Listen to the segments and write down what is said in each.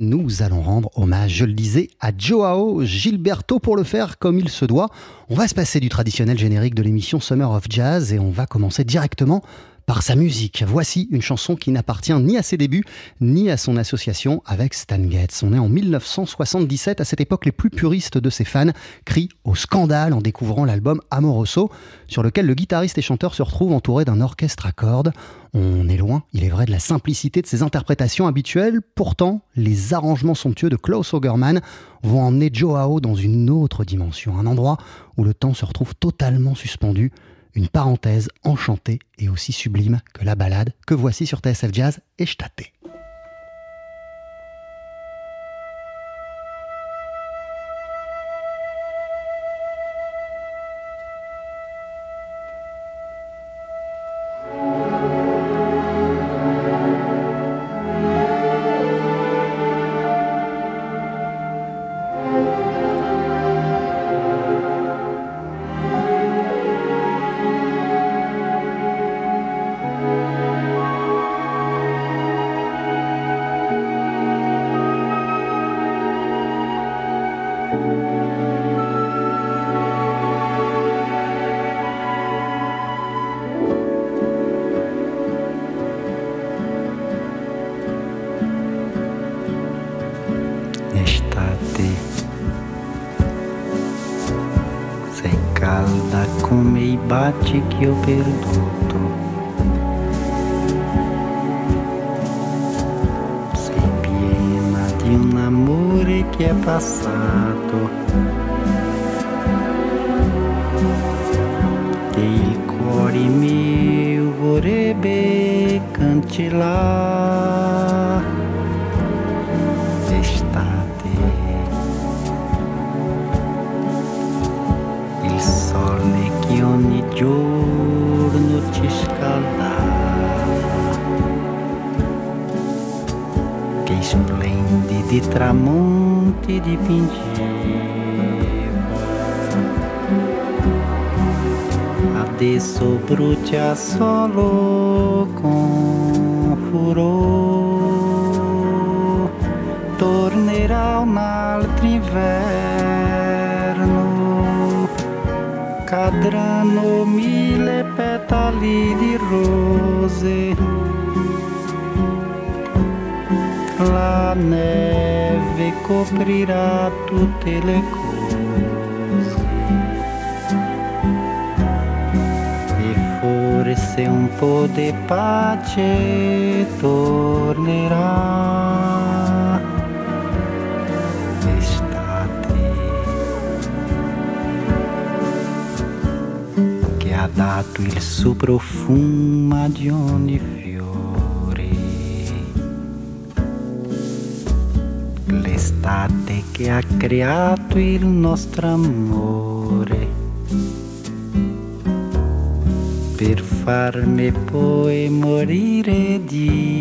nous allons rendre hommage, je le disais, à Joao Gilberto pour le faire comme il se doit. On va se passer du traditionnel générique de l'émission Summer of Jazz et on va commencer directement par sa musique. Voici une chanson qui n'appartient ni à ses débuts, ni à son association avec Stan Getz. On est en 1977, à cette époque, les plus puristes de ses fans crient au scandale en découvrant l'album Amoroso, sur lequel le guitariste et chanteur se retrouve entouré d'un orchestre à cordes. On est loin, il est vrai, de la simplicité de ses interprétations habituelles, pourtant, les arrangements somptueux de Klaus Augerman vont emmener Joao dans une autre dimension, un endroit où le temps se retrouve totalement suspendu une parenthèse enchantée et aussi sublime que la balade que voici sur TSF Jazz et Staté. cintilar. Estate. Il sole che ogni giorno Que scalda. Che splendidi tramonti dipingi. Dipingeva. Adesso brucia solo con furore. Tornerà un altro inverno cadranno mille petali di rose. La neve coprirà tutte le. Forse un po' di pace tornerà. dato il suo profumo di ogni fiore. L'estate che ha creato il nostro amore. Farmi poi morire di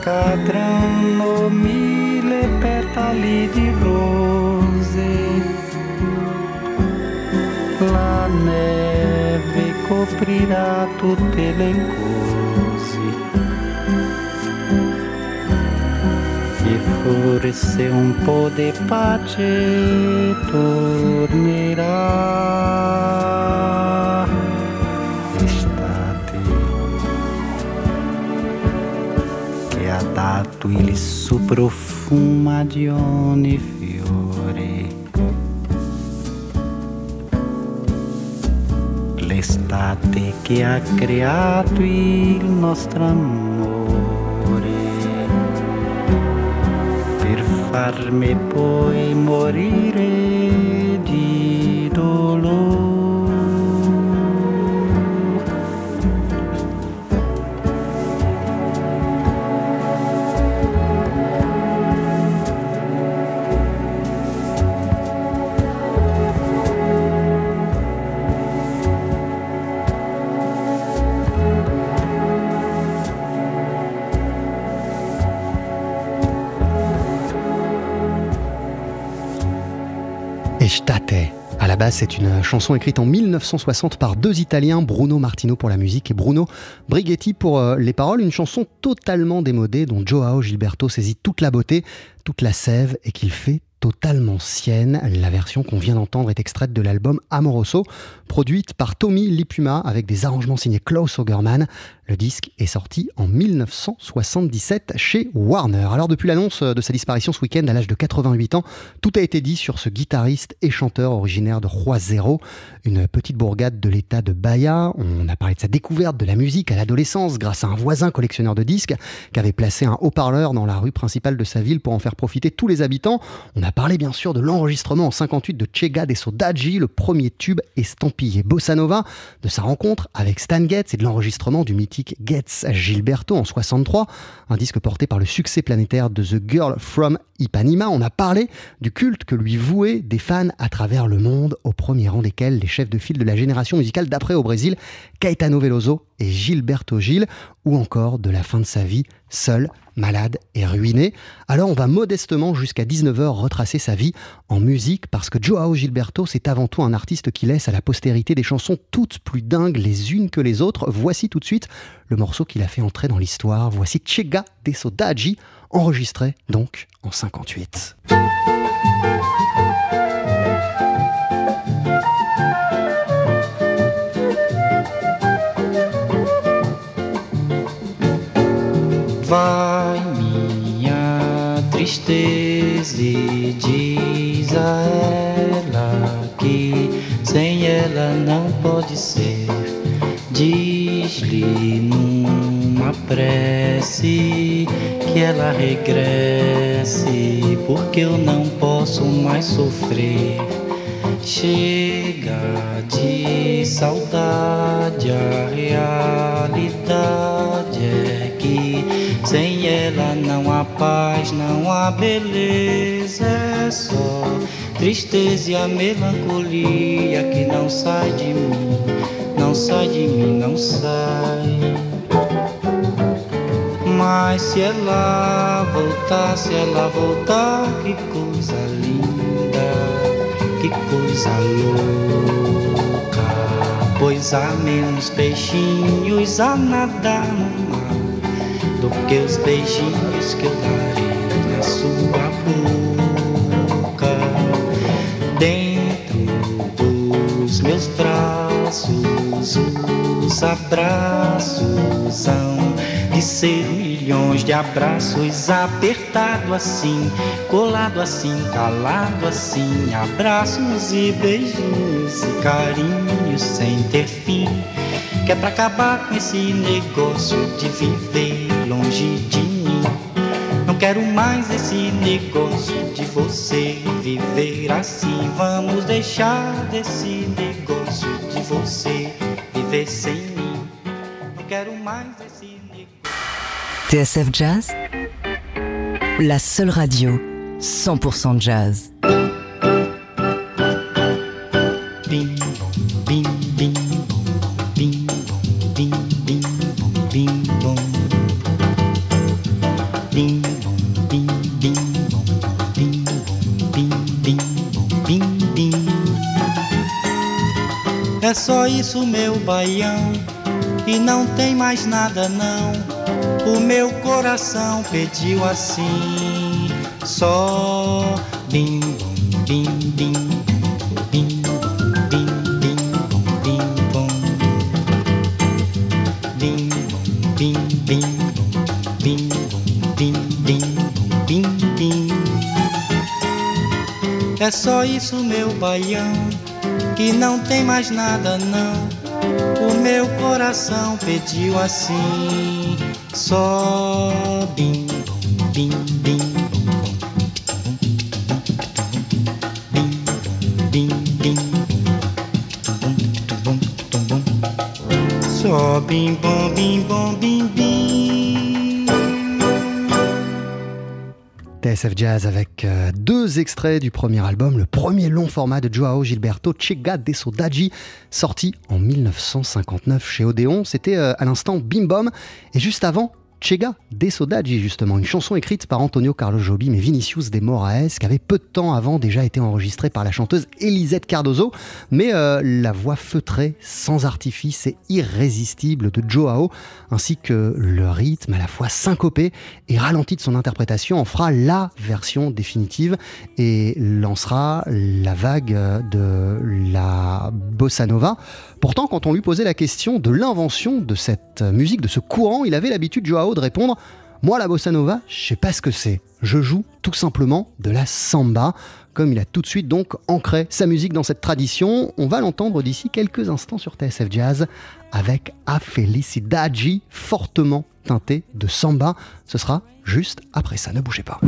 cadranno mille petali di rose. La neve coprirà tutte le cose. Forse un po' di pace tornerà dato il suo profumo di ogni fiore l'estate che ha creato il nostro amore farmi poi morire di dolore. C'est une chanson écrite en 1960 par deux Italiens, Bruno Martino pour la musique et Bruno Brighetti pour euh, les paroles. Une chanson totalement démodée dont Joao Gilberto saisit toute la beauté, toute la sève et qu'il fait totalement sienne. La version qu'on vient d'entendre est extraite de l'album Amoroso, produite par Tommy Lipuma avec des arrangements signés Klaus Ogerman. Le disque est sorti en 1977 chez Warner. Alors depuis l'annonce de sa disparition ce week-end à l'âge de 88 ans, tout a été dit sur ce guitariste et chanteur originaire de Zéro, une petite bourgade de l'état de Bahia. On a parlé de sa découverte de la musique à l'adolescence grâce à un voisin collectionneur de disques qui avait placé un haut-parleur dans la rue principale de sa ville pour en faire profiter tous les habitants. On a parlé bien sûr de l'enregistrement en 58 de Chega de Sodaji, le premier tube estampillé bossa nova, de sa rencontre avec Stan Getz et de l'enregistrement du mythique Getz Gilberto en 63, un disque porté par le succès planétaire de The Girl from Ipanema. On a parlé du culte que lui vouaient des fans à travers le monde, au premier rang desquels les chefs de file de la génération musicale d'après au Brésil, Caetano Veloso et Gilberto Gil, ou encore de la fin de sa vie, seul, malade et ruiné. Alors on va modestement jusqu'à 19h retracer sa vie en musique parce que Joao Gilberto, c'est avant tout un artiste qui laisse à la postérité des chansons toutes plus dingues les unes que les autres. Voici tout de suite le morceau qu'il a fait entrer dans l'histoire. Voici Chega de Sodaji, enregistré donc en 58. Vai minha tristeza e diz a ela que sem ela não pode ser. Diz-lhe numa prece que ela regresse, porque eu não posso mais sofrer. Chega de saudade, a realidade é que sem ela não há paz, não há beleza, é só tristeza e a melancolia que não sai de mim, não sai de mim, não sai. Mas se ela voltar, se ela voltar, que coisa linda, que coisa louca. Pois há menos peixinhos a nadar no mar do que os beijinhos que eu darei na sua boca. Dentro dos meus braços, os abraços são de ser milhões de abraços, apertado assim, colado assim, calado assim, abraços e beijos e carinhos sem ter fim. Que é pra acabar com esse negócio de viver longe de mim. Não quero mais esse negócio de você viver assim. Vamos deixar desse negócio de você viver sem mim. Não quero mais esse negócio. TSF Jazz, la seule radio 100% jazz. Só isso, meu baião, e não tem mais nada não. O meu coração pediu assim, só bim, bom, bim, bim, bim, bim, bim, bim, bom. Bim, bom, bim, bim, bim, bim, bim, bim, bim. É só isso, meu baião, e não tem mais nada não. O meu coração pediu assim, só bim, bom, bim, bim, bom, bim, bom, bim, bom, bim. TSF Jazz avec euh, deux extraits du premier album, le premier long format de Joao Gilberto Chega de Saudade, sorti en 1959 chez Odeon. C'était euh, à l'instant Bim Bom et juste avant Chega de Saudade, justement, une chanson écrite par Antonio Carlos Jobim et Vinicius de Moraes, qui avait peu de temps avant déjà été enregistrée par la chanteuse Elisette Cardozo. Mais euh, la voix feutrée, sans artifice et irrésistible de Joao, ainsi que le rythme à la fois syncopé et ralenti de son interprétation, en fera la version définitive et lancera la vague de la bossa nova. Pourtant, quand on lui posait la question de l'invention de cette musique, de ce courant, il avait l'habitude, Joao, de répondre Moi, la bossa nova, je sais pas ce que c'est. Je joue tout simplement de la samba. Comme il a tout de suite donc ancré sa musique dans cette tradition, on va l'entendre d'ici quelques instants sur TSF Jazz avec A Felicidade, fortement teinté de samba. Ce sera juste après ça, ne bougez pas.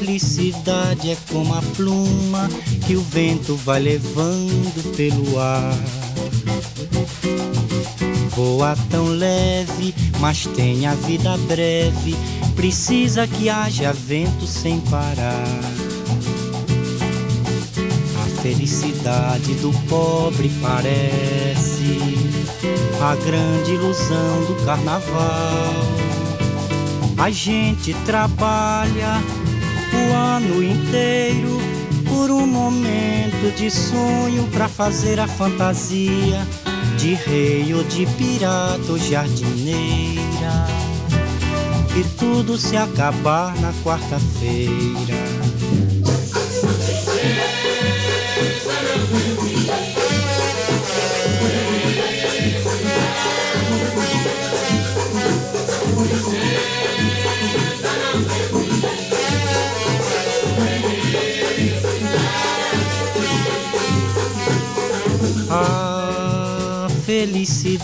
Felicidade é como a pluma que o vento vai levando pelo ar. Voa tão leve, mas tem a vida breve. Precisa que haja vento sem parar. A felicidade do pobre parece a grande ilusão do carnaval. A gente trabalha o ano inteiro por um momento de sonho pra fazer a fantasia de rei ou de pirata ou jardineira. E tudo se acabar na quarta-feira.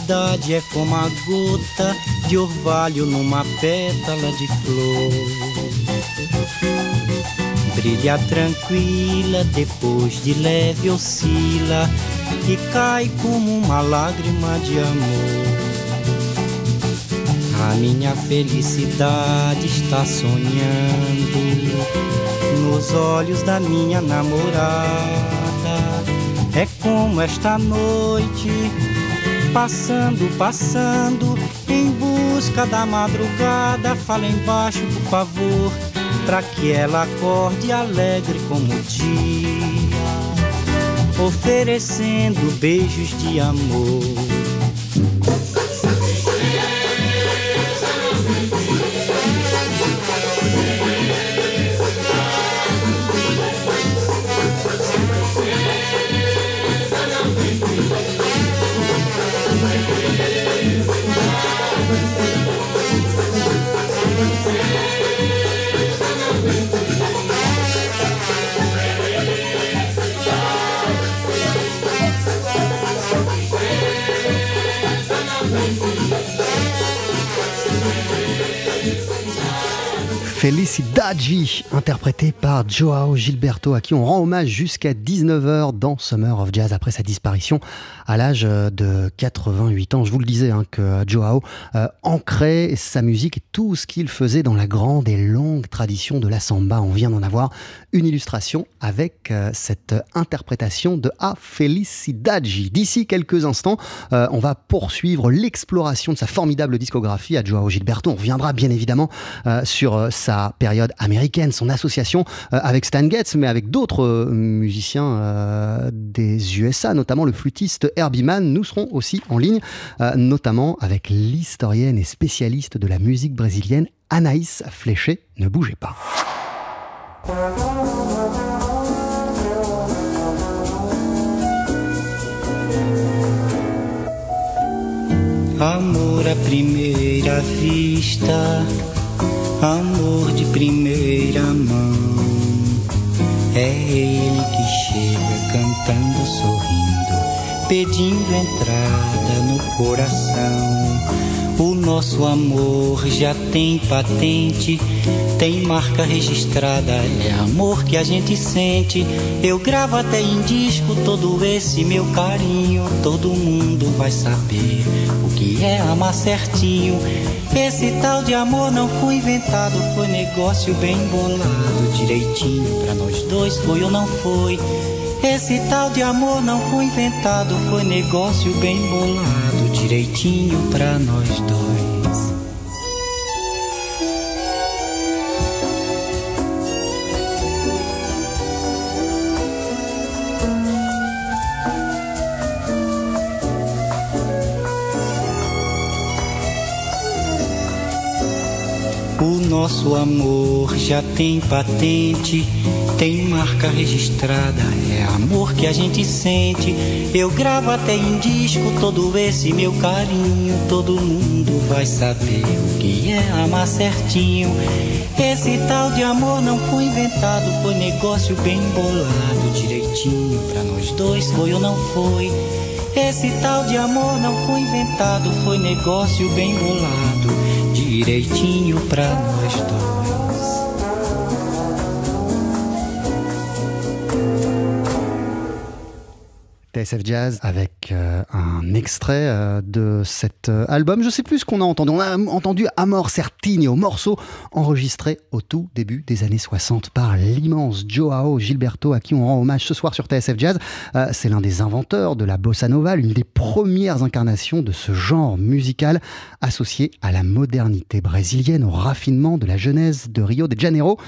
É como a gota de orvalho numa pétala de flor. Brilha tranquila, depois de leve oscila e cai como uma lágrima de amor. A minha felicidade está sonhando nos olhos da minha namorada. É como esta noite, passando, passando, em busca da madrugada. Fala embaixo, por favor, pra que ela acorde alegre como o dia, oferecendo beijos de amor. Felicidade, interprété par Joao Gilberto, à qui on rend hommage jusqu'à 19h dans Summer of Jazz après sa disparition à l'âge de 88 ans. Je vous le disais hein, que Joao euh, ancrait sa musique et tout ce qu'il faisait dans la grande et longue tradition de la samba. On vient d'en avoir une illustration avec euh, cette interprétation de A Felicidade. D'ici quelques instants, euh, on va poursuivre l'exploration de sa formidable discographie à Joao Gilberto. On reviendra bien évidemment sur sa période américaine, son association euh, avec Stan Getz, mais avec d'autres euh, musiciens euh, des USA, notamment le flûtiste Herbie Mann. Nous serons aussi en ligne, notamment avec l'historienne et spécialiste de la musique brésilienne Anaïs Fléché. Ne bougez pas. Amor de primeira mão. É ele que chega cantando, sorrindo, pedindo entrada no coração. O nosso amor já tem patente, tem marca registrada, é amor que a gente sente. Eu gravo até em disco todo esse meu carinho, todo mundo vai saber o que é amar certinho. Esse tal de amor não foi inventado, foi negócio bem bolado, direitinho pra nós dois, foi ou não foi? Esse tal de amor não foi inventado, foi negócio bem bolado, direitinho pra nós dois. O nosso amor já tem patente, tem marca registrada, é amor que a gente sente. Eu gravo até em disco todo esse meu carinho, todo mundo vai saber o que é amar certinho. Esse tal de amor não foi inventado, foi negócio bem bolado, direitinho pra nós dois, foi ou não foi? Esse tal de amor não foi inventado, foi negócio bem bolado direitinho pra nós dois. TSF Jazz avec euh, un extrait euh, de cet euh, album. Je sais plus ce qu'on a entendu. On a entendu Amor Certinho, morceau enregistré au tout début des années 60 par l'immense Joao Gilberto, à qui on rend hommage ce soir sur TSF Jazz. C'est l'un des inventeurs de la bossa nova, l'une des premières incarnations de ce genre musical associé à la modernité brésilienne, au raffinement de la genèse de Rio de Janeiro.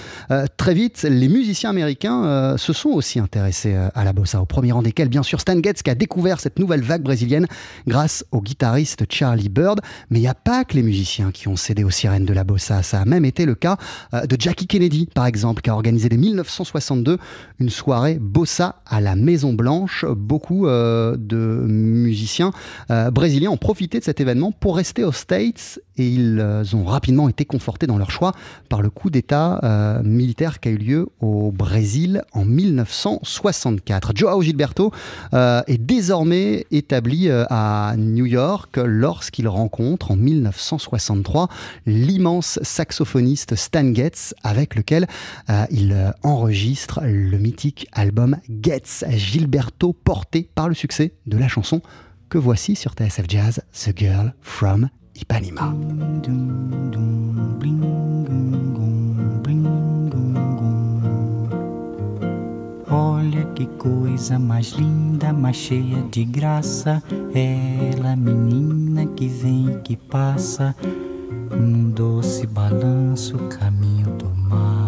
très vite, les musiciens américains se sont aussi intéressés à la bossa, au premier rang desquels, bien sûr, Stan Getz qui a découvert cette nouvelle vague brésilienne grâce au guitariste Charlie Bird. Mais il n'y a pas que les musiciens qui ont cédé aux sirènes de la bossa. Ça a même été le cas euh, de Jackie Kennedy, par exemple, qui a organisé dès 1962 une soirée bossa à la Maison Blanche. Beaucoup euh, de musiciens euh, brésiliens ont profité de cet événement pour rester aux States et ils ont rapidement été confortés dans leur choix par le coup d'État militaire qui a eu lieu au Brésil en 1964. Joao Gilberto euh, est désormais établi euh, à New York lorsqu'il rencontre en 1963 l'immense saxophoniste Stan Getz avec lequel euh, il enregistre le mythique album Getz Gilberto porté par le succès de la chanson que voici sur TSF Jazz, The Girl from Ipanema. Olha que coisa mais linda, mais cheia de graça. Ela, menina que vem e que passa, num doce balanço, caminho do mar.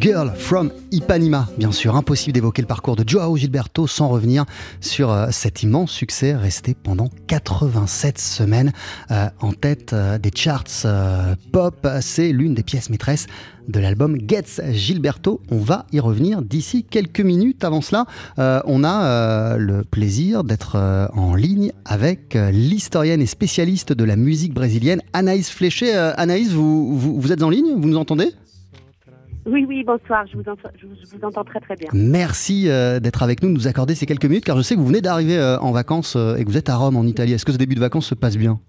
Girl from Ipanema. Bien sûr, impossible d'évoquer le parcours de Joao Gilberto sans revenir sur euh, cet immense succès resté pendant 87 semaines euh, en tête euh, des charts pop. C'est l'une des pièces maîtresses de l'album Gets Gilberto. On va y revenir d'ici quelques minutes. Avant cela, on a le plaisir d'être en ligne avec l'historienne et spécialiste de la musique brésilienne, Anaïs Fléché. Anaïs, vous êtes en ligne? Vous nous entendez? Oui, oui, bonsoir, je vous, entends, très très bien. Merci euh, d'être avec nous, de nous accorder ces quelques minutes, car je sais que vous venez d'arriver euh, en vacances euh, et que vous êtes à Rome, en Italie. Est-ce que ce début de vacances se passe bien?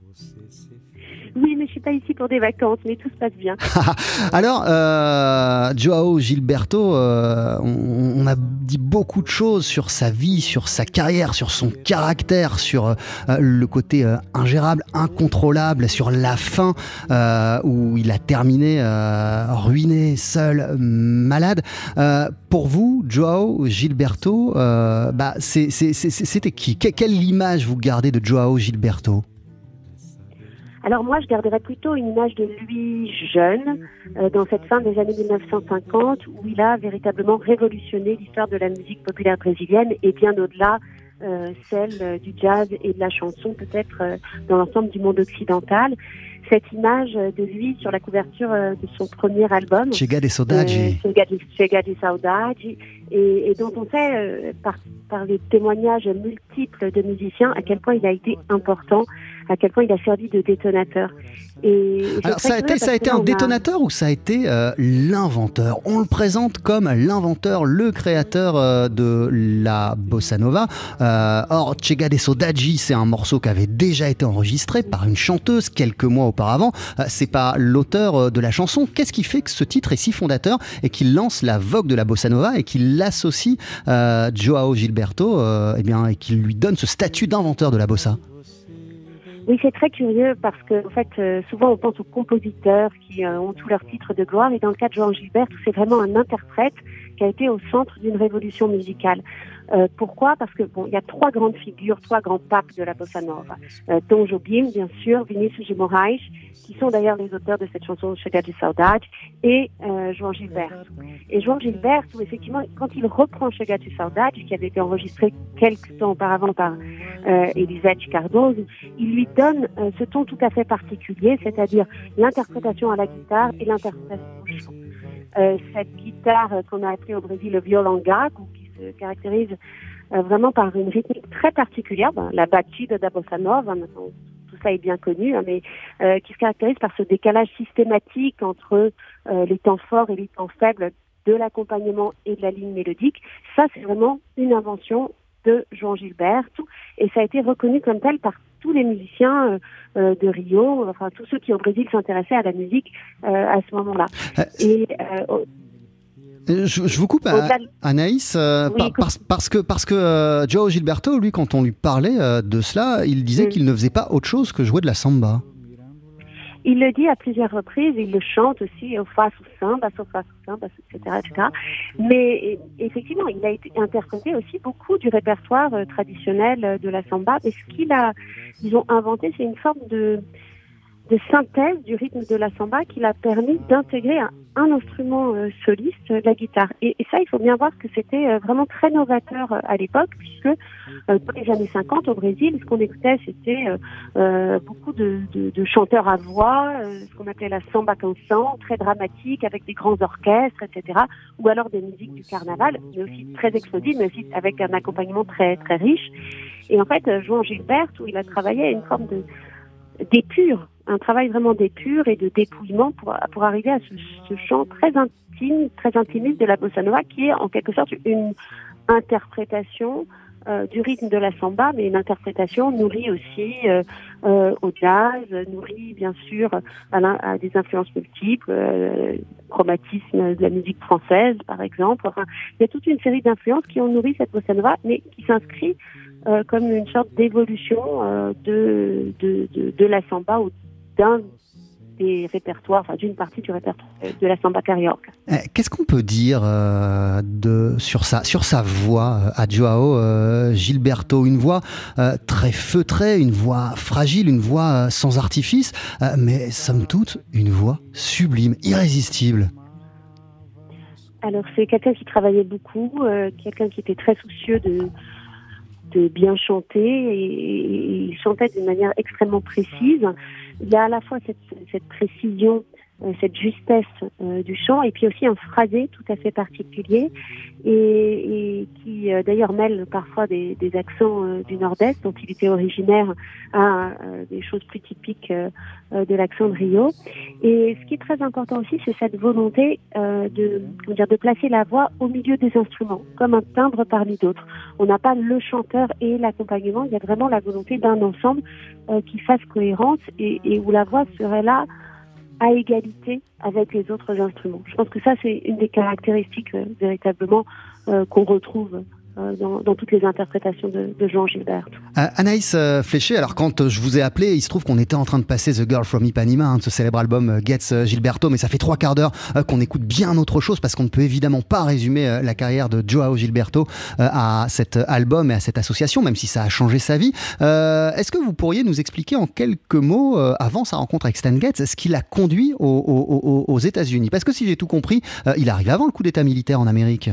Oui, mais je suis pas ici pour des vacances, mais tout se passe bien. Alors, euh, Joao Gilberto, euh, on, a dit beaucoup de choses sur sa vie, sur sa carrière, sur son caractère, sur euh, le côté ingérable, incontrôlable, sur la fin où il a terminé ruiné, seul, malade. pour vous, Joao Gilberto, bah, c'était qui? Quelle image vous gardez de Joao Gilberto? Alors moi, je garderais plutôt une image de lui jeune, euh, dans cette fin des années 1950, où il a véritablement révolutionné l'histoire de la musique populaire brésilienne et bien au-delà euh, celle euh, du jazz et de la chanson, peut-être dans l'ensemble du monde occidental. Cette image de lui sur la couverture de son premier album, Chega de Saudade, Chega de Saudade, et, et, dont on sait par, par les témoignages multiples de musiciens à quel point il a été important à quel point il a servi de détonateur. Et Alors ça a été, ça a été un détonateur ou ça a été euh, l'inventeur? On le présente comme l'inventeur, le créateur euh, de la bossa nova. Euh, or, Chega de Sodaji, c'est un morceau qui avait déjà été enregistré par une chanteuse quelques mois auparavant. c'est pas l'auteur de la chanson. Qu'est-ce qui fait que ce titre est si fondateur et qu'il lance la vogue de la bossa nova et qu'il l'associe Joao Gilberto et eh bien, et qu'il lui donne ce statut d'inventeur de la bossa? Oui, c'est très curieux parce que, en fait, euh, souvent on pense aux compositeurs qui euh, ont tous leurs titres de gloire, et dans le cas de Jean Gilbert, c'est vraiment un interprète qui a été au centre d'une révolution musicale. Euh, pourquoi? Parce que bon, il y a trois grandes figures, trois grands papes de la bossa nova. Euh, Tom Jobim, bien sûr, Vinícius de Moraes, qui sont d'ailleurs les auteurs de cette chanson Chega de Saudade, et euh, João Gilberto. Et João Gilberto, effectivement, quand il reprend Chega de Saudade, qui avait été enregistré quelques temps auparavant par euh, Elisete Cardoso, il lui donne euh, ce ton tout à fait particulier, c'est-à-dire l'interprétation à la guitare et l'interprétation au chant. Euh, cette guitare qu'on a appelée au Brésil le violonga, qui se caractérise euh, vraiment par une rythmique très particulière, ben, la batida da bossa nova, tout ça est bien connu, hein, mais euh, qui se caractérise par ce décalage systématique entre euh, les temps forts et les temps faibles de l'accompagnement et de la ligne mélodique. Ça, c'est vraiment une invention de Jean Gilbert, et ça a été reconnu comme tel par tous les musiciens de Rio, enfin tous ceux qui au Brésil s'intéressaient à la musique à ce moment-là. Et euh, je, vous coupe, Anaïs, euh, parce, que, parce que euh, Joe Gilberto, lui, quand on lui parlait de cela, il disait mm. qu'il ne faisait pas autre chose que jouer de la samba. Il le dit à plusieurs reprises, il le chante aussi au fa sous samba, au fa sous samba, etc., etc. Mais effectivement, il a été interprété aussi beaucoup du répertoire traditionnel de la samba. Et ce qu'il a, disons, inventé, c'est une forme de de synthèse du rythme de la samba qui l'a permis d'intégrer un, instrument euh, soliste, la guitare. Et, ça, il faut bien voir que c'était euh, vraiment très novateur euh, à l'époque, puisque dans les années 50 au Brésil, ce qu'on écoutait, c'était beaucoup de, de, chanteurs à voix, ce qu'on appelait la samba canção, très dramatique, avec des grands orchestres, etc. Ou alors des musiques du carnaval, mais aussi très explosives, mais aussi avec un accompagnement très très riche. Et en fait, João Gilbert, où il a travaillé une forme de d'épure un travail vraiment d'épure et de dépouillement pour, pour arriver à ce, chant très intime, très intimiste de la bossa nova, qui est en quelque sorte une interprétation euh, du rythme de la samba, mais une interprétation nourrie aussi euh, euh, au jazz, nourrie bien sûr à, des influences multiples, chromatisme de la musique française par exemple. Enfin, il y a toute une série d'influences qui ont nourri cette bossa nova, mais qui s'inscrit comme une sorte d'évolution de, de, de, de, la samba ou d'un des répertoires, enfin d'une partie du répertoire de la samba carioca. Eh, qu'est-ce qu'on peut dire euh, de, sur, sa, sur sa voix euh, à Joao euh, Gilberto? Une voix très feutrée, une voix fragile, une voix sans artifice, mais somme toute une voix sublime, irrésistible. Alors c'est quelqu'un qui travaillait beaucoup, quelqu'un qui était très soucieux de, de bien chanter et, il chantait d'une manière extrêmement précise. Il y a à la fois cette précision cette justesse du chant et puis aussi un phrasé tout à fait particulier et, qui d'ailleurs mêle parfois des, accents du nord-est dont il était originaire à des choses plus typiques de l'accent de Rio. Et ce qui est très important aussi, c'est cette volonté de, dire, de placer la voix au milieu des instruments, comme un timbre parmi d'autres. On n'a pas le chanteur et l'accompagnement, il y a vraiment la volonté d'un ensemble euh, qui fasse cohérence et, où la voix serait là à égalité avec les autres instruments. Je pense que ça, c'est une des caractéristiques euh, véritablement euh, qu'on retrouve euh, dans, toutes les interprétations de, Jean Gilbert. Euh, Anaïs euh, Fléché, alors quand je vous ai appelé, il se trouve qu'on était en train de passer The Girl from Ipanema, hein, de ce célèbre album Gets Gilberto, mais ça fait trois quarts d'heure qu'on écoute bien autre chose parce qu'on ne peut évidemment pas résumer la carrière de Joao Gilberto à cet album et à cette association, même si ça a changé sa vie. Est-ce que vous pourriez nous expliquer en quelques mots, avant sa rencontre avec Stan Getz, ce qui l'a conduit aux, aux États-Unis? Parce que si j'ai tout compris, il arrive avant le coup d'État militaire en Amérique.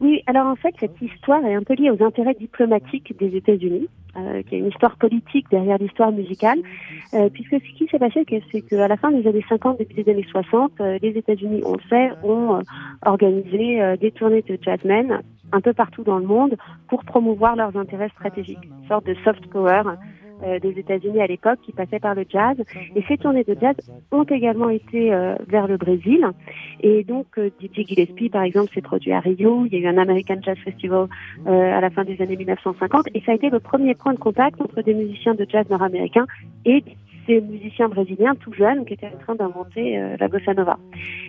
Oui, alors en fait, cette histoire est un peu liée aux intérêts diplomatiques des États-Unis, euh, qui a une histoire politique derrière l'histoire musicale, euh, puisque ce qui s'est passé, c'est qu'à la fin des années 50, début des années 60, euh, les États-Unis, on le sait, ont organisé des tournées de jazzmen un peu partout dans le monde pour promouvoir leurs intérêts stratégiques, une sorte de soft power euh, des États-Unis à l'époque qui passaient par le jazz. Et ces tournées de jazz ont également été euh, vers le Brésil. Et donc, euh, DJ Gillespie, par exemple, s'est produit à Rio. Il y a eu un American Jazz Festival à la fin des années 1950. Et ça a été le premier point de contact entre des musiciens de jazz nord-américains et ces musiciens brésiliens tout jeunes qui étaient en train d'inventer euh, la bossa nova.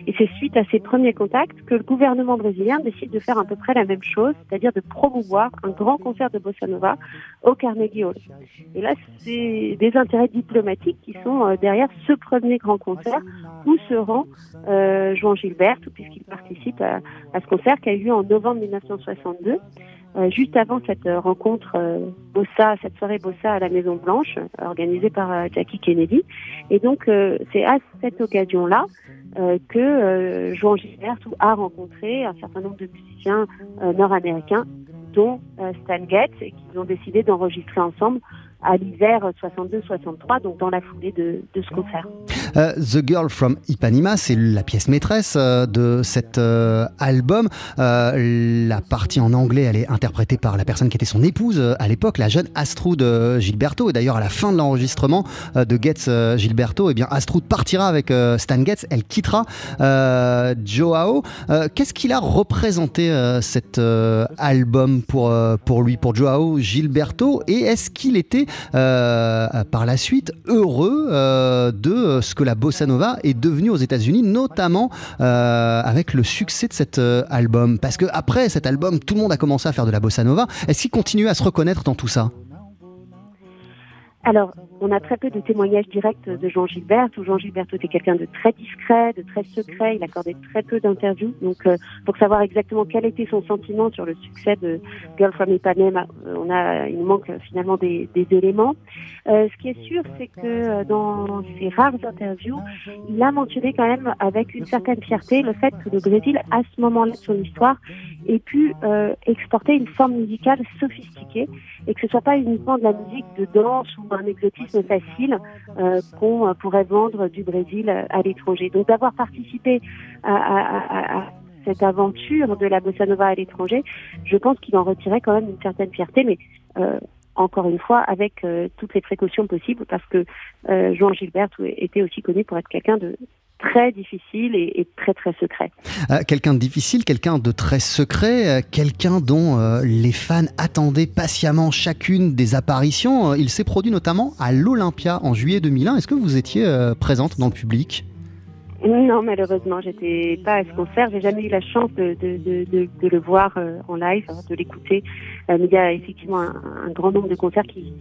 Et c'est suite à ces premiers contacts que le gouvernement brésilien décide de faire à peu près la même chose, c'est-à-dire de promouvoir un grand concert de bossa nova au Carnegie Hall. Et là, c'est des intérêts diplomatiques qui sont euh, derrière ce premier grand concert où se rend euh, Joan Gilbert, puisqu'il participe à, à ce concert qui a eu lieu en novembre 1962. Euh, juste avant cette euh, rencontre euh, Bossa, cette soirée Bossa à la Maison Blanche, organisée par Jackie Kennedy. Et donc, c'est à cette occasion-là que Joan Gilbert a rencontré un certain nombre de musiciens nord-américains, dont Stan Getz, et qu'ils ont décidé d'enregistrer ensemble à l'hiver 62-63, donc dans la foulée de, de ce concert. Euh, The Girl from Ipanema, c'est la pièce maîtresse euh, de cet euh, album. la partie en anglais, elle est interprétée par la personne qui était son épouse à l'époque, la jeune Astrud Gilberto. Et d'ailleurs, à la fin de l'enregistrement de Getz Gilberto, eh bien, Astrud partira avec Stan Getz, elle quittera Joao. Qu'est-ce qu'il a représenté cet album pour, pour lui, pour Joao Gilberto? Et est-ce qu'il était par la suite heureux de ce la bossa nova est devenue aux États-Unis, notamment euh, avec le succès de cet euh, album. Parce que après cet album, tout le monde a commencé à faire de la bossa nova. Est-ce qu'il continue à se reconnaître dans tout ça? Alors, on a très peu de témoignages directs de Jean Gilbert, Jean Gilbert était quelqu'un de très discret, de très secret, il accordait très peu d'interviews. Donc, euh, pour savoir exactement quel était son sentiment sur le succès de Girl from Ipanema, euh, on a, il manque finalement des, éléments. Euh, ce qui est sûr, c'est que dans ses rares interviews, il a mentionné quand même avec une certaine fierté le fait que le Brésil, à ce moment-là son histoire, ait pu exporter une forme musicale sophistiquée et que ce soit pas uniquement de la musique de danse ou un exotisme facile euh, qu'on pourrait vendre du Brésil à l'étranger. Donc d'avoir participé à, cette aventure de la bossa nova à l'étranger, je pense qu'il en retirait quand même une certaine fierté, mais euh, encore une fois avec euh, toutes les précautions possibles, parce que Jean Gilbert était aussi connu pour être quelqu'un de très difficile et, très très secret. Euh, quelqu'un de difficile, quelqu'un de très secret, euh, quelqu'un dont euh, les fans attendaient patiemment chacune des apparitions. Il s'est produit notamment à l'Olympia en juillet 2001. Est-ce que vous étiez présente dans le public? Non, malheureusement, j'étais pas à ce concert. J'ai jamais eu la chance de, de, de, de le voir en live, de l'écouter. mais il y a effectivement un, un, grand nombre de concerts qui,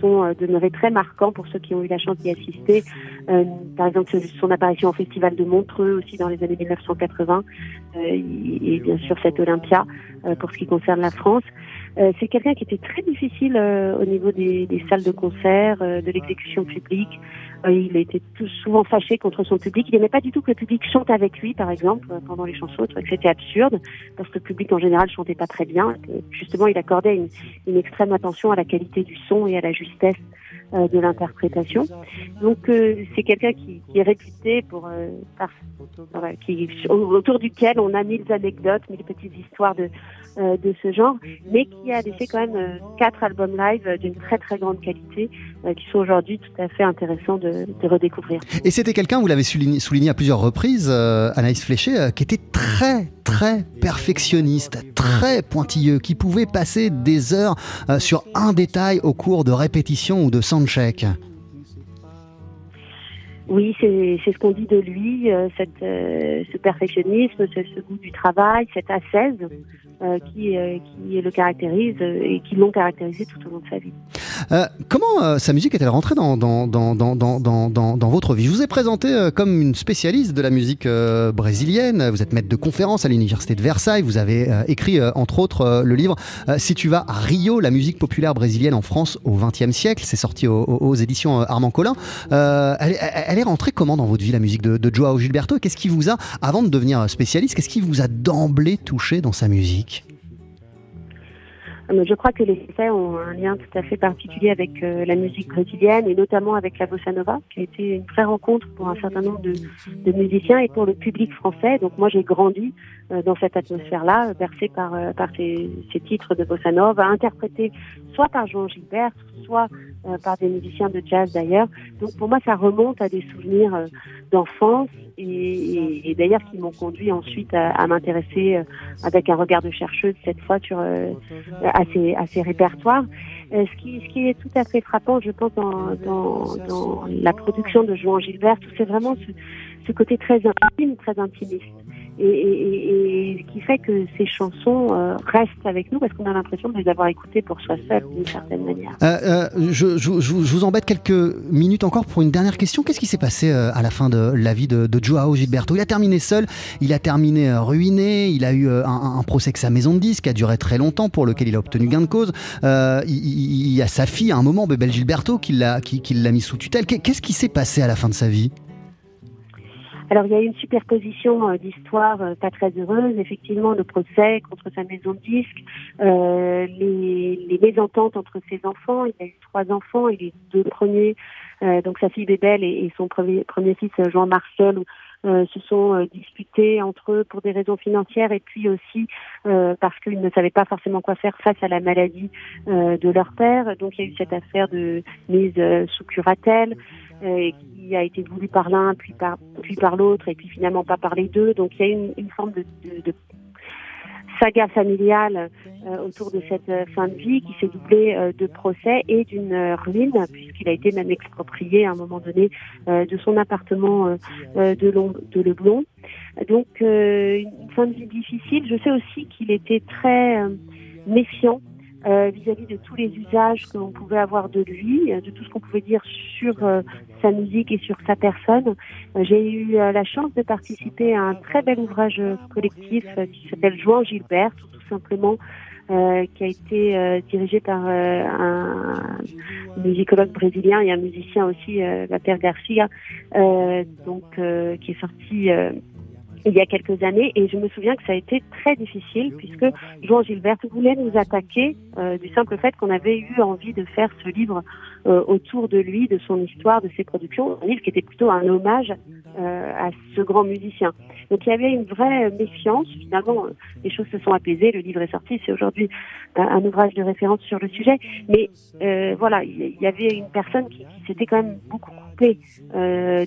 sont euh, demeurés très marquants pour ceux qui ont eu la chance d'y assister. Euh, par exemple, son apparition au Festival de Montreux aussi dans les années 1980 euh, et bien sûr cette Olympia pour ce qui concerne la France. c'est quelqu'un qui était très difficile au niveau des, salles de concert, de l'exécution publique. Il a été tout souvent fâché contre son public. Il n'aimait pas du tout que le public chante avec lui, par exemple, pendant les chansons. Il que c'était absurde parce que le public en général chantait pas très bien. Justement, il accordait une, extrême attention à la qualité du son et à la justesse de l'interprétation. Donc c'est quelqu'un qui, est réputé pour qui, autour duquel on a mille anecdotes, mille petites histoires de de ce genre, mais qui a laissé quand même quatre albums live d'une très très grande qualité, qui sont aujourd'hui tout à fait intéressants de, redécouvrir. Et c'était quelqu'un, vous l'avez souligné, à plusieurs reprises, Anaïs Fléché, qui était très très perfectionniste, très pointilleux, qui pouvait passer des heures euh, sur un détail au cours de répétition ou de soundcheck. Oui, c'est ce qu'on dit de lui, euh, cette, euh, ce perfectionnisme, ce, goût du travail, cette assaise qui, qui le caractérise et qui l'ont caractérisé tout au long de sa vie. Euh, comment euh, sa musique est-elle rentrée dans, dans, dans, dans, votre vie? Je vous ai présenté euh, comme une spécialiste de la musique brésilienne. Vous êtes maître de conférence à l'Université de Versailles. Vous avez écrit, entre autres, le livre Si tu vas à Rio, la musique populaire brésilienne en France au XXe siècle. C'est sorti aux, éditions Armand Collin. Elle, elle, est rentrée comment dans votre vie, la musique de, de Joao Gilberto? Qu'est-ce qui vous a, avant de devenir spécialiste, qu'est-ce qui vous a d'emblée touché dans sa musique? Je crois que les faits ont un lien tout à fait particulier avec euh, la musique brésilienne et notamment avec la bossa nova, qui a été une vraie rencontre pour un certain nombre de, musiciens et pour le public français. Donc moi, j'ai grandi euh, dans cette atmosphère-là, bercé par, euh, ces, titres de bossa nova, interprétés soit par Jean Gilbert, soit par des musiciens de jazz d'ailleurs. Donc pour moi, ça remonte à des souvenirs d'enfance et, et, d'ailleurs qui m'ont conduit ensuite à, à m'intéresser avec un regard de chercheuse cette fois sur à ces, à ces répertoires. Euh, ce, qui, ce qui est tout à fait frappant, je pense, dans, dans, dans la production de Joan Gilbert, c'est vraiment ce, ce côté très intime, très intimiste et, ce qui fait que ces chansons euh, restent avec nous parce qu'on a l'impression de les avoir écoutées pour soi seul d'une certaine manière. Euh, euh, je, je, je, vous embête quelques minutes encore pour une dernière question. Qu'est-ce qui s'est passé à la fin de la vie de, de, Joao Gilberto? Il a terminé seul, il a terminé ruiné, il a eu un, un, procès avec sa maison de disques qui a duré très longtemps pour lequel il a obtenu gain de cause. il, il, y a sa fille à un moment, Bebel Gilberto, qui l'a qui, qui mis sous tutelle. Qu'est-ce qui s'est passé à la fin de sa vie? Alors il y a une superposition euh, d'histoires euh, pas très heureuses, effectivement le procès contre sa maison de disques, euh, les, les, mésententes entre ses enfants. Il a eu trois enfants et les deux premiers, euh, donc sa fille Bébel et, son premier, premier fils Jean-Marcel, euh, se sont disputés entre eux pour des raisons financières et puis aussi parce qu'ils ne savaient pas forcément quoi faire face à la maladie de leur père. Donc il y a eu cette affaire de mise sous curatelle euh, qui a été voulu par l'un, puis par, puis par l'autre, et puis finalement pas par les deux. Donc il y a une, une forme de, de, de saga familiale euh, autour de cette euh, fin de vie qui s'est doublée euh, de procès et d'une ruine puisqu'il a été même exproprié à un moment donné de son appartement de, Long de Leblon. Donc une fin de vie difficile. Je sais aussi qu'il était très méfiant euh, vis-à-vis de tous les usages que l'on pouvait avoir de lui, euh, de tout ce qu'on pouvait dire sur euh, sa musique et sur sa personne. J'ai eu la chance de participer à un très bel ouvrage collectif qui s'appelle Joan Gilbert, tout simplement, qui a été dirigé par un musicologue brésilien et un musicien aussi, la Père Garcia, donc qui est sorti il y a quelques années et je me souviens que ça a été très difficile puisque Jean Gilbert voulait nous attaquer euh, du simple fait qu'on avait eu envie de faire ce livre euh, autour de lui, de son histoire, de ses productions, un livre qui était plutôt un hommage euh, à ce grand musicien. Donc il y avait une vraie méfiance. Finalement, les choses se sont apaisées. Le livre est sorti. C'est aujourd'hui un, ouvrage de référence sur le sujet. Mais voilà, il y, avait une personne qui, qui s'était quand même beaucoup coupée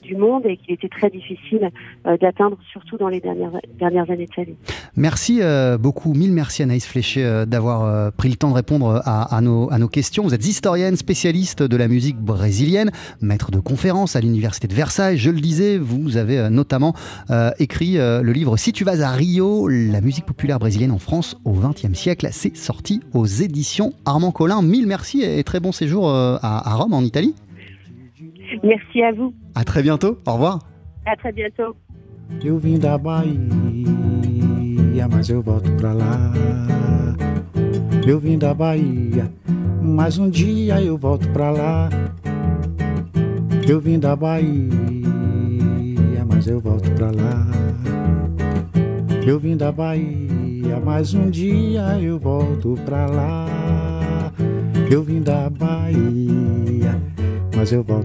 du monde et qu'il était très difficile d'atteindre, surtout dans les dernières, dernières années de sa vie. Merci euh, beaucoup, mille merci Anaïs Fléché euh, d'avoir euh, pris le temps de répondre à, nos, à, nos, questions. Vous êtes historienne, spécialiste de la musique brésilienne, maître de conférences à l'Université de Versailles. Je le disais, vous avez notamment écrit le livre Si tu vas à Rio, la musique populaire brésilienne en France au XXe siècle. C'est sorti aux éditions Armand Collin. Mille merci et très bon séjour à Rome, en Italie. Merci à vous. À très bientôt. Au revoir. À très bientôt. Eu vim da Bahia, mas eu volto pra lá. Eu vim da Bahia, mas um dia eu volto pra lá. Eu vim da Bahia, mas eu volto pra lá. Eu vim da Bahia, mas um dia eu volto pra lá. Eu vim da Bahia mas mais um.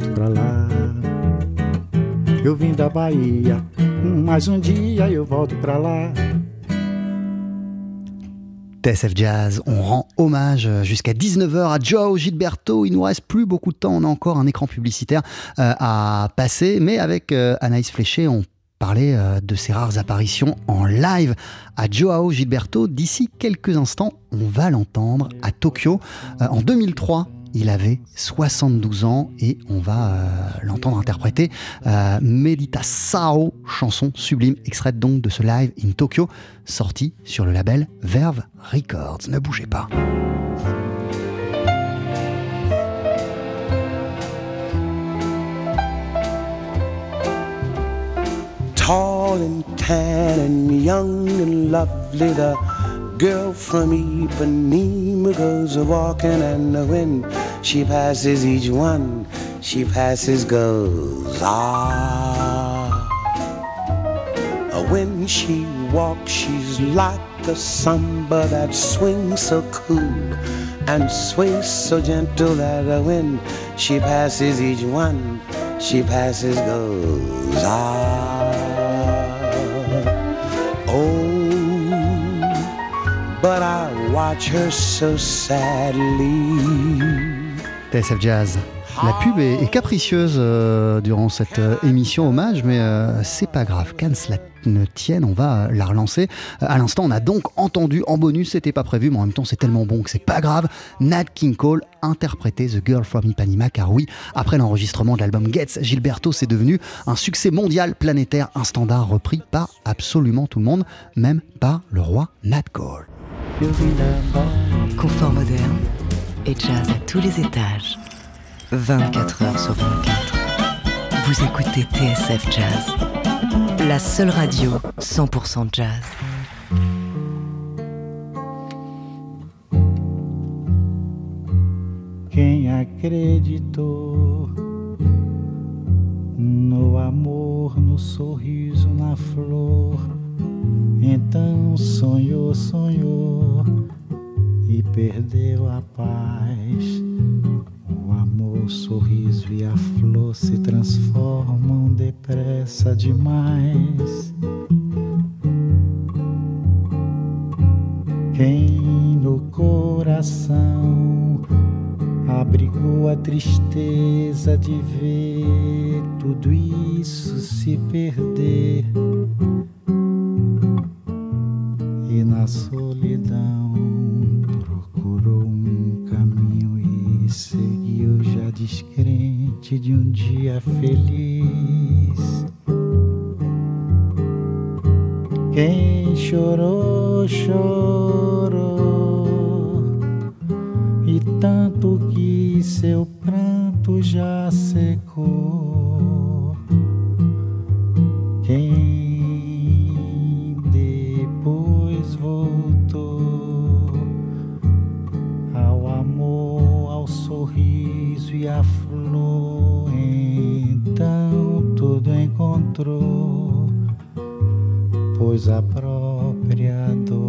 TSF Jazz, on rend hommage jusqu'à 19h à Joe Gilberto. Il nous reste plus beaucoup de temps, on a encore un écran publicitaire euh, à passer, mais avec euh, Anaïs Fléché, on parlait euh, de ses rares apparitions en live à Joao Gilberto. D'ici quelques instants, on va l'entendre à Tokyo en 2003 il avait 72 ans et on va euh, l'entendre interpréter euh, Medita Sao, chanson sublime, extraite donc de ce live in Tokyo, sorti sur le label Verve Records. Ne bougez pas. Tall and tan and young and lovely, girl from Ipanema goes a walking, and when she passes each one, she passes goes ah. When she walks, she's like a samba that swings so cool and sways so gentle that when she passes each one, she passes goes ah. But I watch her so sadly. TSF Jazz. La pub est, capricieuse euh, durant cette euh, émission hommage, mais euh, c'est pas grave. Qu'elle cela ne tienne, on va la relancer. à l'instant, on a donc entendu en bonus, c'était pas prévu, mais en même temps, c'est tellement bon que c'est pas grave. Nat King Cole interprétait The Girl from Ipanema, car oui, après l'enregistrement de l'album Gets, Gilberto, c'est devenu un succès mondial planétaire, un standard repris par absolument tout le monde, même par le roi Nat Cole. Confort moderne et jazz à tous les étages. 24 heures sur 24. Vous écoutez TSF Jazz, la seule radio 100% jazz. Então sonhou, sonhou e perdeu a paz. O amor, o sorriso e a flor se transformam depressa demais. Quem no coração abrigou a tristeza de ver tudo isso se perder na solidão procurou um caminho e seguiu já descrente de um dia feliz. Quem chorou, chorou e tanto que seu pranto já secou. Quem e a flor, então tudo encontrou, pois a própria dor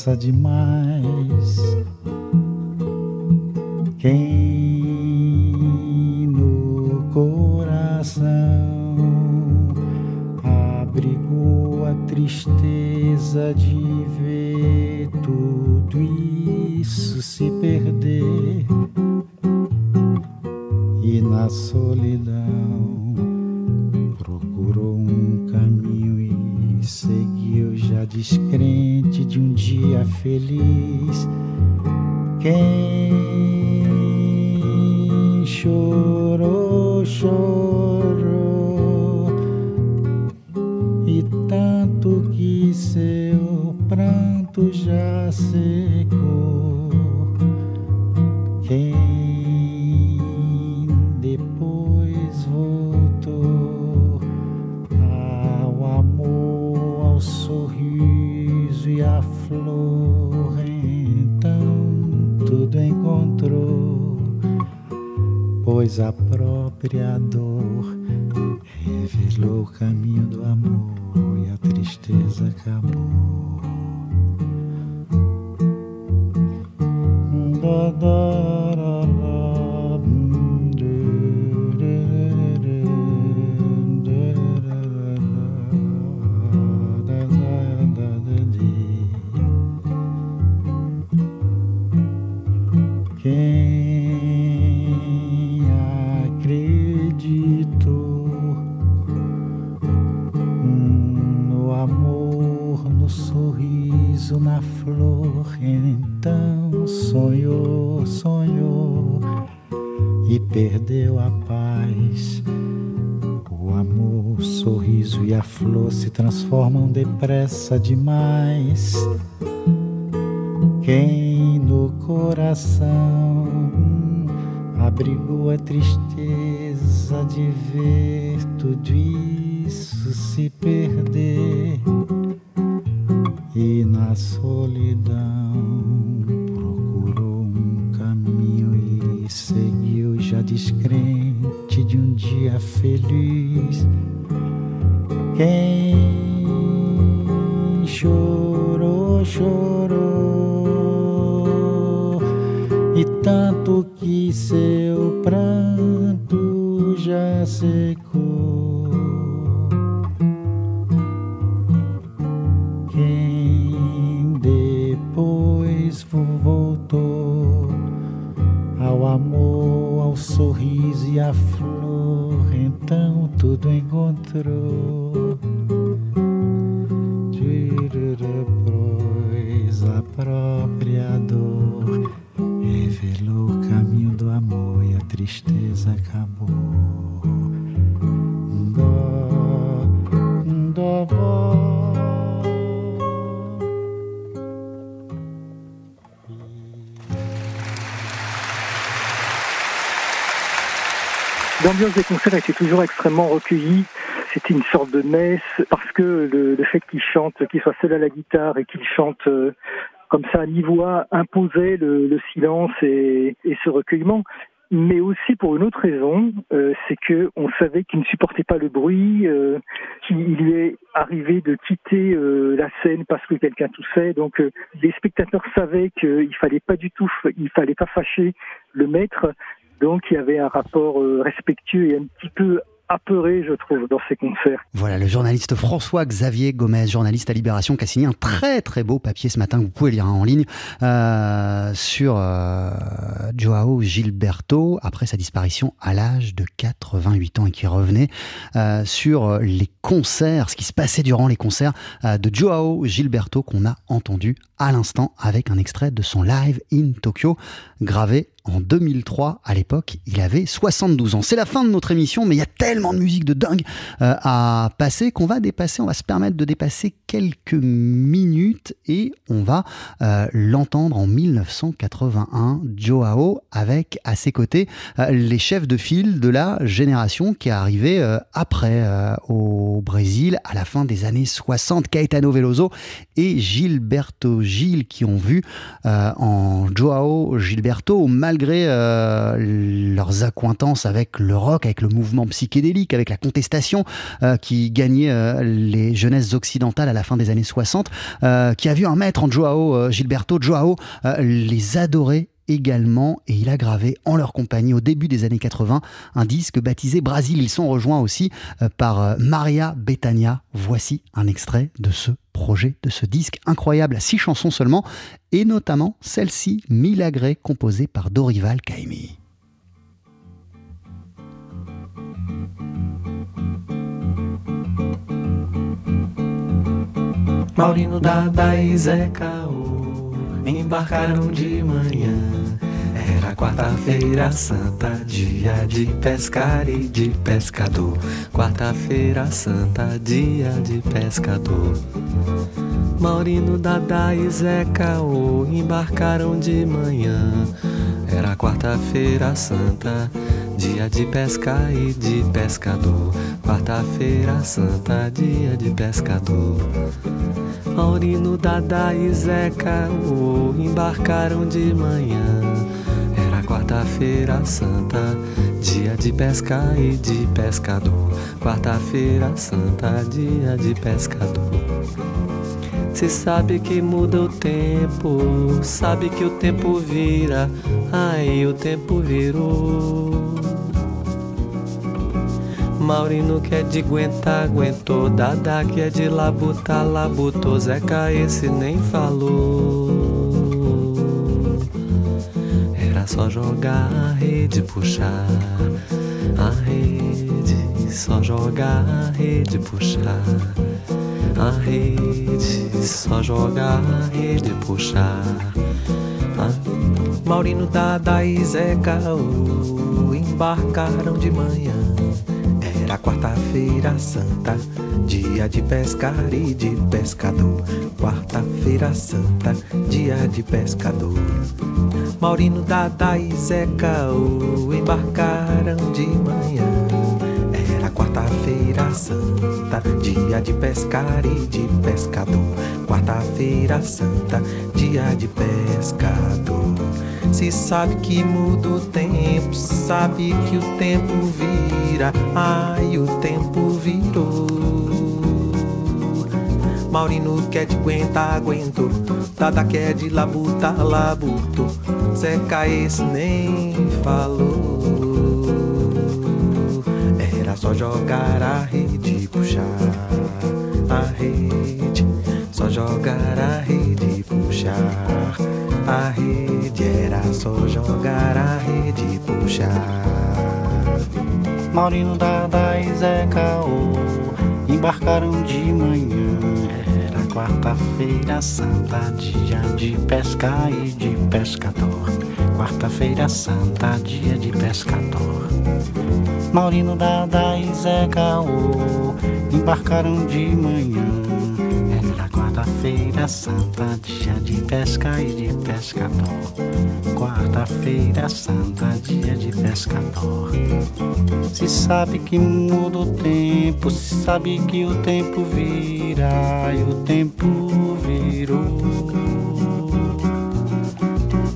passa demais. Tristeza acabou. Da, da, transformam depressa demais. Quem no coração abrigou a tristeza de ver tudo isso se tristeza acabou. Dó, dó, dó. L'ambiance des concerts était toujours extrêmement recueillie. C'était une sorte de messe parce que le, fait qu'il chante, qu'il soit seul à la guitare et qu'il chante euh, comme ça à mi-voix imposait le, silence et, ce recueillement. Mais aussi pour une autre raison, euh, c'est que on savait qu'il ne supportait pas le bruit, euh, qu'il lui est arrivé de quitter la scène parce que quelqu'un toussait. Donc les spectateurs savaient qu'il fallait pas du tout, il fallait pas fâcher le maître, donc il y avait un rapport euh, respectueux et un petit peu apeuré, je trouve, dans ces concerts. Voilà, le journaliste François-Xavier Gomez, journaliste à Libération, qui a signé un très très beau papier ce matin, vous pouvez lire en ligne, euh, sur euh, Joao Gilberto, après sa disparition à l'âge de 88 ans et qui revenait euh, sur les concerts, ce qui se passait durant les concerts de Joao Gilberto qu'on a entendu à l'instant avec un extrait de son live in Tokyo gravé en 2003. À l'époque, il avait 72 ans. C'est la fin de notre émission, mais il y a tellement de musique de dingue euh, à passer qu'on va dépasser, on va se permettre de dépasser quelques minutes et on va euh, l'entendre en 1981, Joao, avec à ses côtés euh, les chefs de file de la génération qui est arrivée après au Brésil à la fin des années 60, Caetano Veloso et Gilberto Gil qui ont vu en Joao Gilberto, malgré leurs accointances avec le rock, avec le mouvement psychédélique, avec la contestation qui gagnait les jeunesses occidentales à la fin des années 60, euh, qui a vu un maître en Joao euh, Gilberto. Joao euh, les adorait également et il a gravé en leur compagnie au début des années 80 un disque baptisé Brasil. Ils sont rejoints aussi par Maria Betania. Voici un extrait de ce projet, de ce disque incroyable à six chansons seulement et notamment celle-ci, Milagré, composée par Dorival manhã. Quarta-feira santa, dia de pescar e de pescador. Quarta-feira santa, dia de pescador. Maurino, Dada e Zé Caô embarcaram de manhã. Era quarta-feira santa, dia de pesca e de pescador. Quarta-feira santa, dia de pescador. Aurino, Dada e Zeca oh, embarcaram de manhã. Quarta-feira santa, dia de pesca e de pescador. Quarta-feira santa, dia de pescador. Se sabe que muda o tempo, sabe que o tempo vira, aí o tempo virou. Maurino que é de aguentar, aguentou. Dada que é de labutar, labutou. Zeca esse nem falou. Só jogar a rede, puxar a rede. Só jogar a rede, puxar a rede, só jogar a rede, puxar. Ah, Maurino, Dada e Zeca embarcaram de manhã. Era quarta-feira santa, dia de pescar e de pescador. Quarta-feira santa, dia de pescador. Maurino, Dada e Zeca oh, embarcaram de manhã. Era quarta-feira santa, dia de pescar e de pescador. Quarta-feira santa, dia de pescador. Se sabe que muda o tempo, sabe que o tempo vira, ai o tempo virou. Maurino quer de aguentar, aguentou. Dada quer de labuta, labutou. Zeca esse nem falou. Era só jogar a rede, puxar a rede. Só jogar a rede, puxar a rede. Era só jogar a rede, puxar. Maurino, Dada e Zeca oh, embarcaram de manhã. Quarta-feira santa, dia de pesca e de pescador. Quarta-feira santa, dia de pescador. Maurino, Dada e Zeca oh, embarcaram de manhã. Quarta-feira santa, dia de pesca e de pescador. Quarta-feira santa, dia de pescador. Se sabe que muda o tempo, se sabe que o tempo vira e o tempo virou.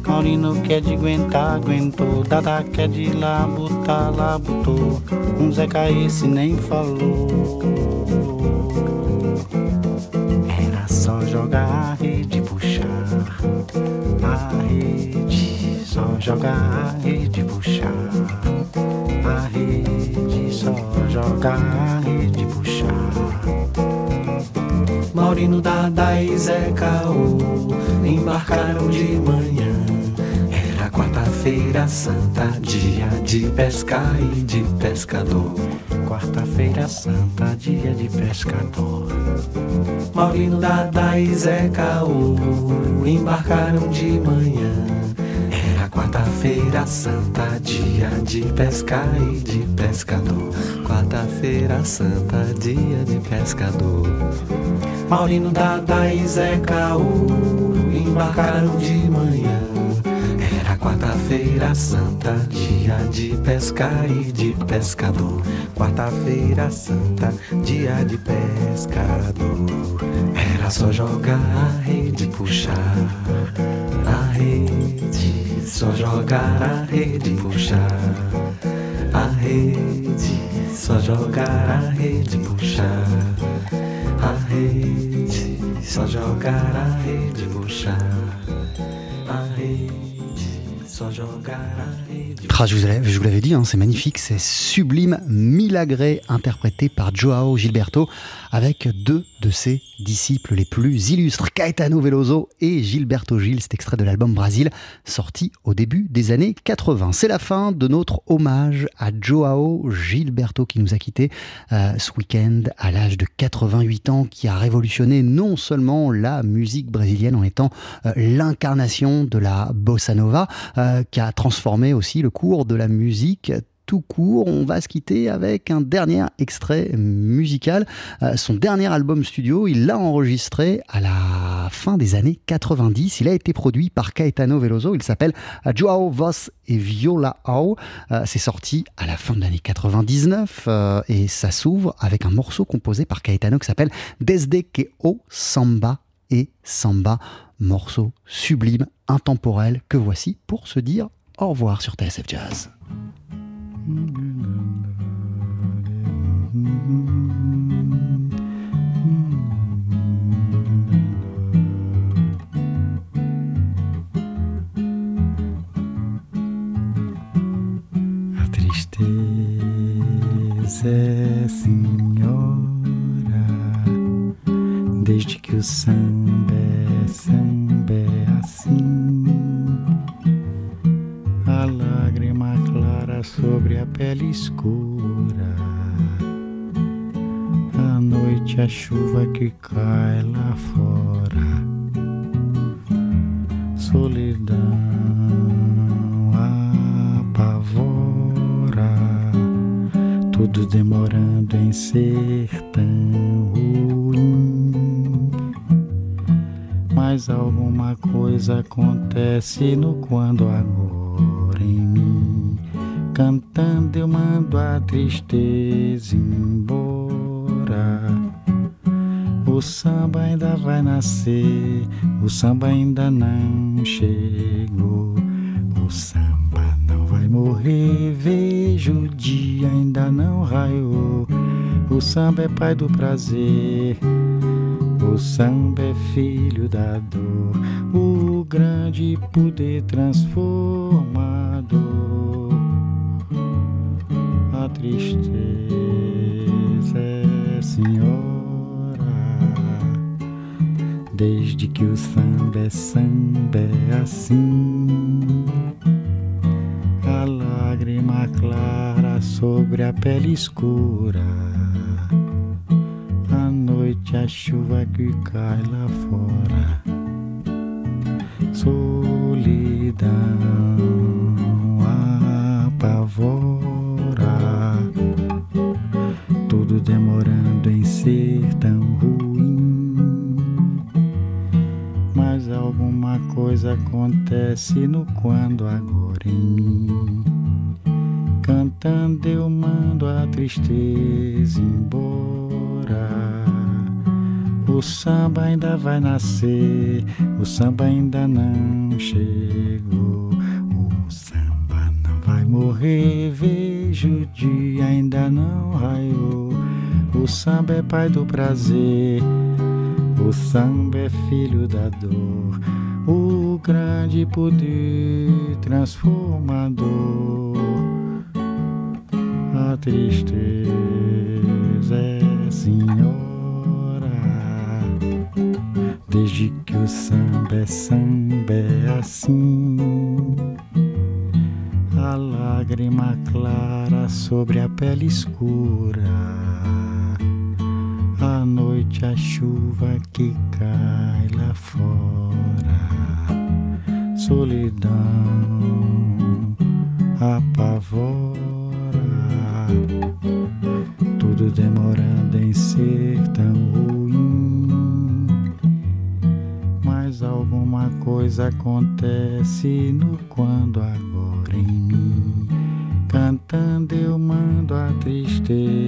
Maurino quer de aguentar, aguentou. Dada quer de labutar, labutou. Um Zeca esse nem falou. A rede, puxar a rede. Só jogar a rede, puxar a rede. Só jogar a rede, puxar. Maurino, Dada e Zeca oh, embarcaram de manhã. Era quarta-feira santa, dia de pescar e de pescador. Quarta-feira santa, dia de pescador. Maurino, Dada e Zeca oh, embarcaram de manhã. Era quarta-feira santa, dia de pescar e de pescador. Quarta-feira santa, dia de pescador. Maurino, Dada e Zeca oh, embarcaram de manhã. Quarta-feira santa, dia de pescar e de pescador. Quarta-feira santa, dia de pescador. Era só jogar a rede, puxar a rede. Só jogar a rede, puxar a rede. Só jogar a rede, puxar a rede. Só jogar a rede, puxar a rede. Ah, je vous l'avais- je vous l'avais dit, hein, c'est magnifique, c'est sublime, Milagré, interprété par Joao Gilberto, avec deux de ses disciples les plus illustres, Caetano Veloso et Gilberto Gil, cet extrait de l'album Brasil, sorti au début des années 80. C'est la fin de notre hommage à Joao Gilberto qui nous a quittés euh, ce week-end à l'âge de 88 ans, qui a révolutionné non seulement la musique brésilienne en étant euh, l'incarnation de la bossa nova, euh, qui a transformé aussi le cours de la musique tout court. On va se quitter avec un dernier extrait musical. Euh, son dernier album studio, il l'a enregistré à la fin des années 90. Il a été produit par Caetano Veloso. Il s'appelle Joao Vos et Viola Au. Euh, c'est sorti à la fin de l'année 99 euh, et ça s'ouvre avec un morceau composé par Caetano qui s'appelle Desde que o Samba et Samba. Morceau sublime, intemporel que voici pour se dire au revoir sur TSF Jazz. A tristeza é senhora, desde que o samba é samba é assim. Sobre a pele escura. A noite, a chuva que cai lá fora. Solidão apavora. Tudo demorando em ser tão ruim. Mas alguma coisa acontece no quando agora em mim. Cantando eu mando a tristeza embora. O samba ainda vai nascer, o samba ainda não chegou. O samba não vai morrer, vejo o dia ainda não raiou. O samba é pai do prazer, o samba é filho da dor, o grande poder transformador. Tristeza é senhora, desde que o samba é samba é assim. A lágrima clara sobre a pele escura. A noite, a chuva que cai lá fora. Solidão acontece no quando agora em mim. Cantando eu mando a tristeza embora. O samba ainda vai nascer, o samba ainda não chegou. O samba não vai morrer, vejo o dia ainda não raiou. O samba é pai do prazer, o samba é filho da dor. O grande poder transformador. A tristeza é senhora, desde que o samba é samba é assim. A lágrima clara sobre a pele escura. A noite, a chuva que cai lá fora. Solidão apavora. Tudo demorando em ser tão ruim. Mas alguma coisa acontece no quando agora em mim. Cantando eu mando a tristeza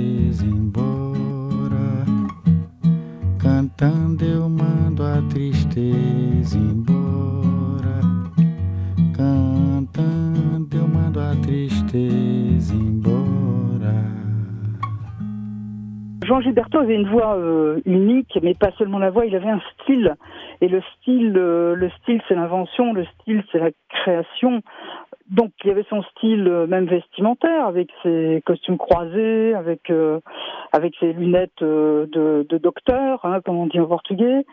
pas seulement la voix, il avait un style. Et le style, euh, le style, c'est l'invention, le style, c'est la création. Donc, il avait son style euh, même vestimentaire, avec ses costumes croisés, avec euh, avec ses lunettes euh, de, de docteur, hein, comme on dit en portugais.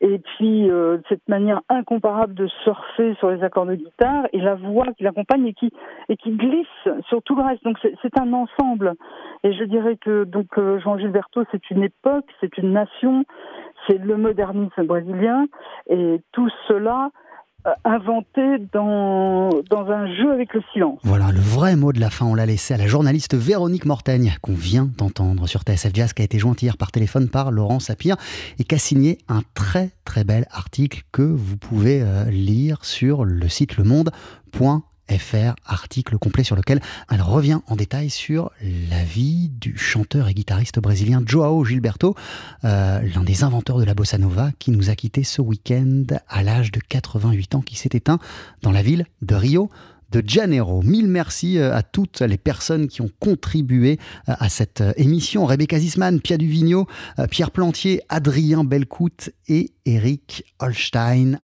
Et puis euh, cette manière incomparable de surfer sur les accords de guitare et la voix qui l'accompagne et qui et qui glisse sur tout le reste. Donc c'est un ensemble. Et je dirais que donc euh, Jean Gilberto, c'est une époque, c'est une nation, c'est le modernisme brésilien, et tout cela inventé dans, dans un jeu avec le silence. Voilà, le vrai mot de la fin, on l'a laissé à la journaliste Véronique Mortaigne, qu'on vient d'entendre sur TSF Jazz, qui a été jointe hier par téléphone par Laurent Sapir et qui a signé un très très bel article que vous pouvez euh, lire sur le site lemonde.fr FR, article complet sur lequel elle revient en détail sur la vie du chanteur et guitariste brésilien Joao Gilberto, euh, l'un des inventeurs de la bossa nova, qui nous a quitté ce week-end à l'âge de 88 ans, qui s'est éteint dans la ville de Rio de Janeiro. Mille merci euh, à toutes les personnes qui ont contribué euh, à cette émission. Rebecca Zisman, Pia Duvigno, Pierre Plantier, Adrien Belcout et Eric Holstein.